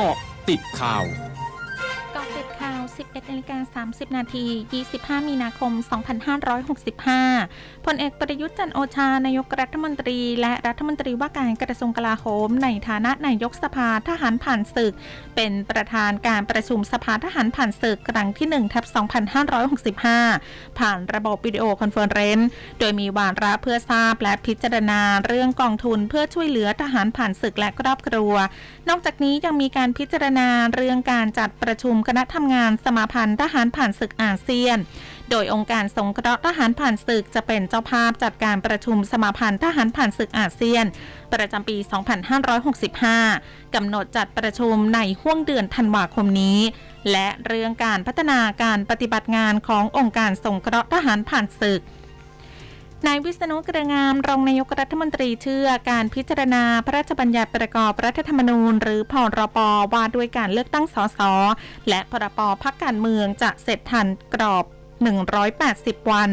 เกาะติดข่าว 11นาฬิกา30 นาที 25 มีนาคม 2565 พลเอกประยุทธ์จันทร์โอชานายกรัฐมนตรี และรัฐมนตรีว่าการกระทรวงกลาโหม ในฐานะนายกสภาทหารผ่านศึก เป็นประธานการประชุมสภาทหารผ่านศึกครั้งที่1ทับ2565 ผ่านระบบวิดีโอคอนเฟอเรนซ์โดยมีวาระเพื่อทราบและพิจารณาเรื่องกองทุนเพื่อช่วยเหลือทหารผ่านศึกและครอบครัว นอกจากนี้ยังมีการพิจารณาเรื่องการจัดประชุมคณะทำงานสมาพันธ์ทหารผ่านศึกอาเซียน โดยองค์การสงเคราะห์ทหารผ่านศึกจะเป็นเจ้าภาพจัดการประชุมสมาพันธ์ทหารผ่านศึกอาเซียน ประจำปี 2565 กำหนดจัดประชุมในห้วงเดือนธันวาคมนี้ และเรื่องการพัฒนาการปฏิบัติงานขององค์การสงเคราะห์ทหารผ่านศึก นายวิษณุกระงาม รองนายกรัฐมนตรีเชื่อการพิจารณาพระราชบัญญัติประกอบรัฐธรรมนูญ หรือพรปว่าด้วยการเลือกตั้งสสและพรปพักการเมืองจะเสร็จทันกรอบ 180 วัน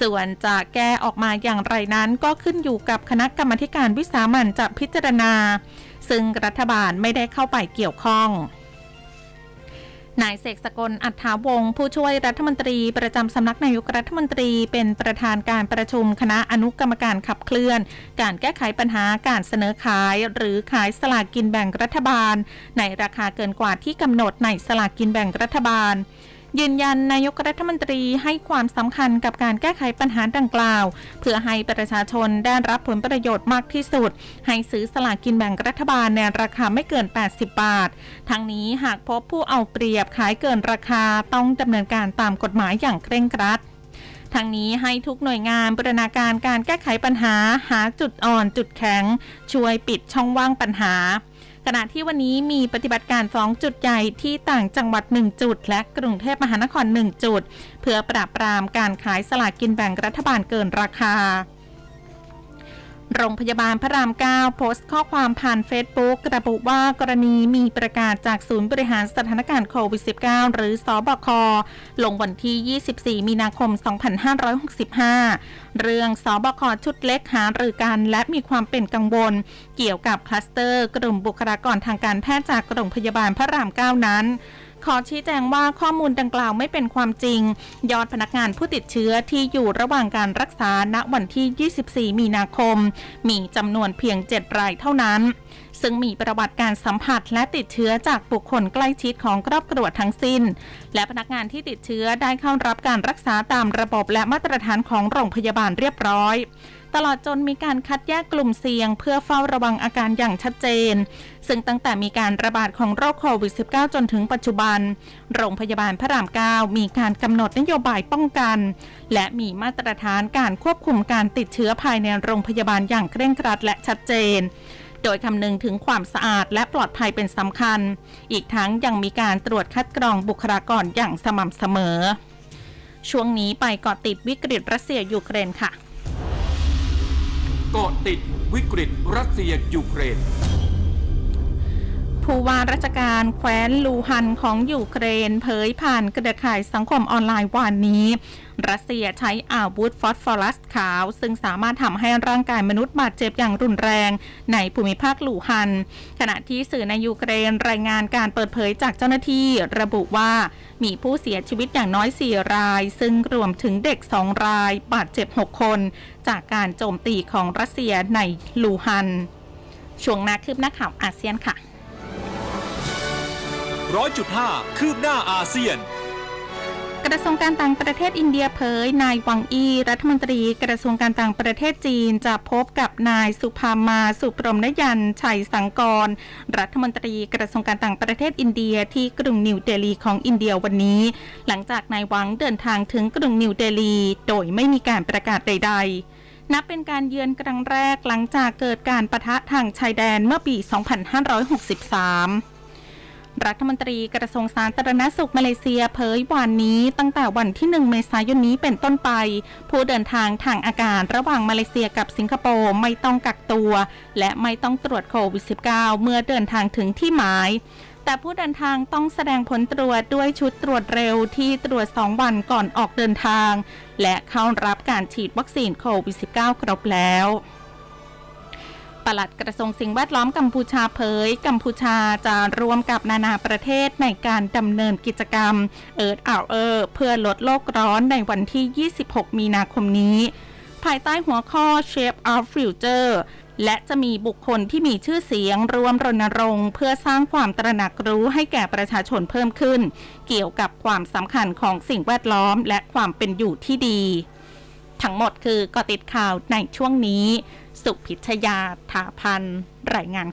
ส่วนจะแก้ออกมาอย่างไรนั้นก็ขึ้นอยู่กับคณะกรรมการวิสามันจะพิจารณา ซึ่งรัฐบาลไม่ได้เข้าไปเกี่ยวข้อง นายเสกสกลอัฏฐาวงศ์ผู้ช่วยรัฐมนตรีประจำสำนักนายกรัฐมนตรีเป็นประธานการประชุมคณะอนุกรรมการขับเคลื่อน การแก้ไขปัญหาการเสนอขาย หรือขายสลากกินแบ่งรัฐบาล ในราคาเกินกว่าที่กำหนดในสลากกินแบ่งรัฐบาล ยืนยันนายกรัฐมนตรีให้ความสำคัญกับการแก้ไขปัญหาดังกล่าว เพื่อให้ประชาชนได้รับผลประโยชน์มากที่สุด ให้ซื้อสลากกินแบ่งรัฐบาลในราคาไม่เกิน 80 บาท ทั้งนี้หากพบผู้เอาเปรียบขายเกินราคาต้องดำเนินการตามกฎหมายอย่างเคร่งครัดทางนี้ให้ทุกหน่วยงานบรณาการการแก้ไขปัญหา หาจุดอ่อนจุดแข็ง ช่วยปิดช่องว่างปัญหา ขณะที่วันนี้มีปฏิบัติการ 2 จุดใหญ่ที่ต่างจังหวัด 1 จุด และกรุงเทพมหานคร 1 จุด เพื่อปราบปรามการขายสลากกินแบ่งรัฐบาลเกินราคา โรงพยาบาลพระราม 9 โพสต์ข้อความผ่านเฟซบุ๊กระบุว่ากรณีมีประกาศจากศูนย์บริหารสถานการณ์โควิด -19 หรือสอบค ลงวันที่ 24 มีนาคม 2565 เรื่องสอบคชุดเล็กหารือกันและมีความเป็นกังวล เกี่ยวกับคลัสเตอร์ กลุ่มบุคลากรทางการแพทย์จากโรงพยาบาลพระราม 9 นั้น ขอชี้แจงว่าข้อมูลดังกล่าวไม่เป็นความจริง ยอดพนักงานผู้ติดเชื้อที่อยู่ระหว่างการรักษาณวันที่ 24 มีนาคม มีจำนวนเพียง 7 รายเท่านั้น ซึ่งมีประวัติการสัมผัสและติดเชื้อจากบุคคลใกล้ชิดของครอบครัวทั้งสิ้น และพนักงานที่ติดเชื้อได้เข้ารับการรักษาตามระบบและมาตรฐานของโรงพยาบาลเรียบร้อย ตลอดจนมีการคัดแยกกลุ่มเสี่ยง เพื่อเฝ้าระวังอาการอย่างชัดเจน ซึ่งตั้งแต่มีการระบาดของโรคโควิด -19 จนถึงปัจจุบัน โรงพยาบาลพระราม 9 มีการกำหนดนโยบายป้องกัน และมีมาตรฐานการควบคุมการติดเชื้อภายในโรงพยาบาลอย่างเคร่งครัดและชัดเจนโดยคำนึงถึงความสะอาดและปลอดภัยเป็นสำคัญ อีกทั้งยังมีการตรวจคัดกรองบุคลากรอย่างสม่ำเสมอ ช่วงนี้ไปเกาะติดวิกฤตรัสเซียยูเครนค่ะ เกาะติดวิกฤตรัสเซียยูเครน ผู้ว่าราชการแคว้นลูฮันสก์ของยูเครนเผยผ่านเครือข่ายสังคมออนไลน์วันนี้ รัสเซียใช้อาวุธฟอสฟอรัสขาว ซึ่งสามารถทำให้ร่างกายมนุษย์บาดเจ็บอย่างรุนแรงในภูมิภาคลูฮัน ขณะที่สื่อในยูเครนรายงานการเปิดเผยจากเจ้าหน้าที่ระบุว่ามีผู้เสียชีวิตอย่างน้อย 4 ราย ซึ่งรวมถึงเด็ก 2 ราย บาดเจ็บ 6 คน จากการโจมตีของรัสเซียในลูฮัน ช่วงหนาคืบหน้าข่าวอาเซียนค่ะ ร้อยจุดห้าคืบหน้าอาเซียน กระทรวงการต่างประเทศอินเดียเผย นายวังอี รัฐมนตรีกระทรวงการต่างประเทศจีน จะพบกับนายสุภามาสุปรมนยันชัยสังกร รัฐมนตรีกระทรวงการต่างประเทศอินเดียที่กรุงนิวเดลีของอินเดียวันนี้ หลังจากนายวังเดินทางถึงกรุงนิวเดลี โดยไม่มีการประกาศใด ๆนับเป็นการเยือนครั้งแรกหลังจากเกิดการประทะทางชายแดนเมื่อปี 2563 รัฐมนตรีกระทรวงสาธารณสุขมาเลเซียเผยวันนี้ตั้งแต่วันที่ 1 เมษายนนี้เป็นต้นไป ผู้เดินทางทางอากาศระหว่างมาเลเซียกับสิงคโปร์ไม่ต้องกักตัว และไม่ต้องตรวจโควิด -19 เมื่อเดินทางถึงที่หมายแต่ผู้เดินทางต้องแสดงผลตรวจด้วยชุดตรวจเร็วที่ตรวจ 2 วันก่อนออกเดินทาง และเข้ารับการฉีดวัคซีนโควิด -19 ครบแล้ว ปลัดกระทรวงสิ่งแวดล้อมกัมพูชาเผย กัมพูชาจะร่วมกับนานาประเทศในการดำเนินกิจกรรม Earth Hour เพื่อลดโลกร้อนในวันที่ 26 มีนาคมนี้ ภายใต้หัวข้อ Shape of Future และจะมีบุคคลที่มีชื่อเสียงร่วมรณรงค์เพื่อสร้างความตระหนักรู้ให้แก่ประชาชนเพิ่มขึ้น เกี่ยวกับความสำคัญของสิ่งแวดล้อมและความเป็นอยู่ที่ดี ทั้งหมดคือก็ติดข่าวในช่วงนี้ สุพิชยาถาพันรายงาน